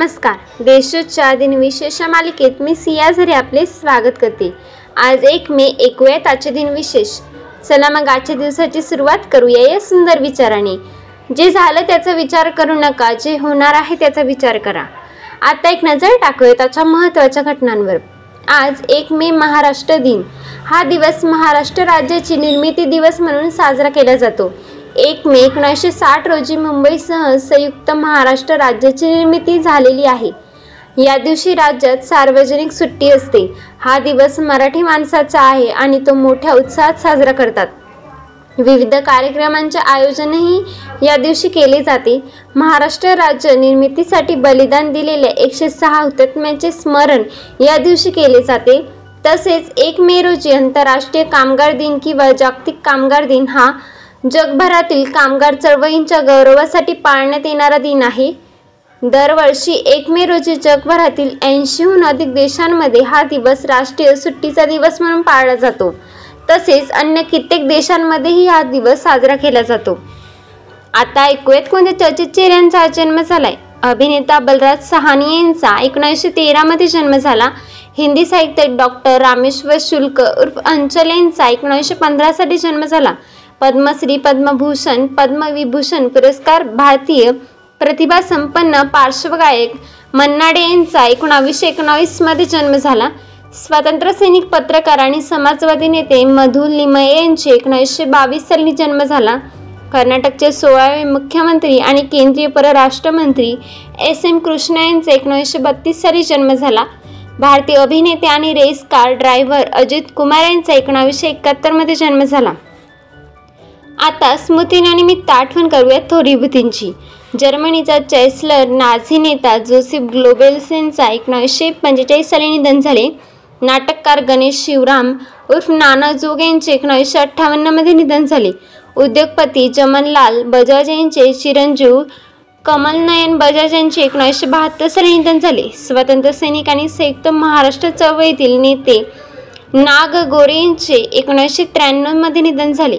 नमस्कार. देशोच्या दिनविशेष मालिकेत मी सिया झरे आपले स्वागत करते. आज एक मे ऐकूयात आजचे दिनविशेष चला मग आजच्या दिवसाची सुरुवात करूया या सुंदर विचाराने. जे झालं त्याचा विचार करू नका जे होणार आहे त्याचा विचार करा. आता एक नजर टाकूया त्याच्या महत्त्वाच्या घटनांवर. आज एक मे महाराष्ट्र दिन. हा दिवस महाराष्ट्र राज्याची निर्मिती दिवस म्हणून साजरा केला जातो. एक मे एकोणीसशे साठ रोजी मुंबईसह संयुक्त महाराष्ट्र राज्याची निर्मिती झालेली आहे. या दिवशी राज्यात सार्वजनिक सुट्टी असते. हा दिवस मराठी माणसाचा आहे आणि तो मोठ्या उत्साहात साजरा करतात. विविध कार्यक्रमांचे आयोजनही या दिवशी केले जाते. महाराष्ट्र राज्य निर्मितीसाठी बलिदान दिलेल्या एकशे सहा हुतात्म्याचे स्मरण या दिवशी केले जाते. तसेच एक मे रोजी आंतरराष्ट्रीय कामगार दिन किंवा जागतिक कामगार दिन हा जगभरातील कामगार चळवळींच्या गौरवासाठी पाळण्यात येणारा दिन आहे. दरवर्षी एक मे रोजी जगभरातील ऐंशीहून अधिक देशांमध्ये हा दिवस राष्ट्रीय सुट्टीचा दिवस म्हणून पाळला जातो. तसेच अन्य कित्येक देशांमध्येही हा दिवस साजरा केला जातो. आता ऐकूयात कोणत्या चर्चित चेहऱ्यांचा जन्म झालाय? अभिनेता बलराज सहानी यांचा एकोणीसशे तेरामध्ये जन्म झाला. हिंदी साहित्यात डॉक्टर रामेश्वर शुल्क उर्फ अंचल यांचा एकोणीसशे पंधरासाठी जन्म झाला. पद्मश्री पद्मभूषण पद्मविभूषण पुरस्कार भारतीय प्रतिभा संपन्न पार्श्वगायक मन्नाडे यांचा एकोणावीसशे एकोणावीसमध्ये जन्म झाला. स्वातंत्र्य सैनिक पत्रकार आणि समाजवादी नेते मधु लिमये यांचे एकोणीसशे बावीस साली जन्म झाला. कर्नाटकचे सोळावे मुख्यमंत्री आणि केंद्रीय परराष्ट्रमंत्री एस एम कृष्णा यांचा एकोणीसशे बत्तीस साली जन्म झाला. भारतीय अभिनेते आणि race car driver Ajith Kumar यांचा एकोणावीसशे एकाहत्तरमध्ये जन्म झाला. आता स्मृतीनिमित्त आठवण करूयात थोडी भूतींची. जर्मनीचा चॅन्सलर नाझी नेता जोसेफ ग्लोबेल्सेनचा एकोणीसशे पंचेचाळीस म्हणजे साली निधन झाले. नाटककार गणेश शिवराम उर्फ नाना जोग यांचे एकोणीसशे अठ्ठावन्नमध्ये निधन झाले. उद्योगपती जमनलाल बजाज यांचे चिरंजीव कमलनयन बजाज यांचे एकोणीसशे बहात्तर साली निधन झाले. स्वातंत्र्य सैनिक आणि संयुक्त महाराष्ट्र चळवळीतील नेते नाग गोरे यांचे एकोणीसशे त्र्याण्णवमध्ये निधन झाले.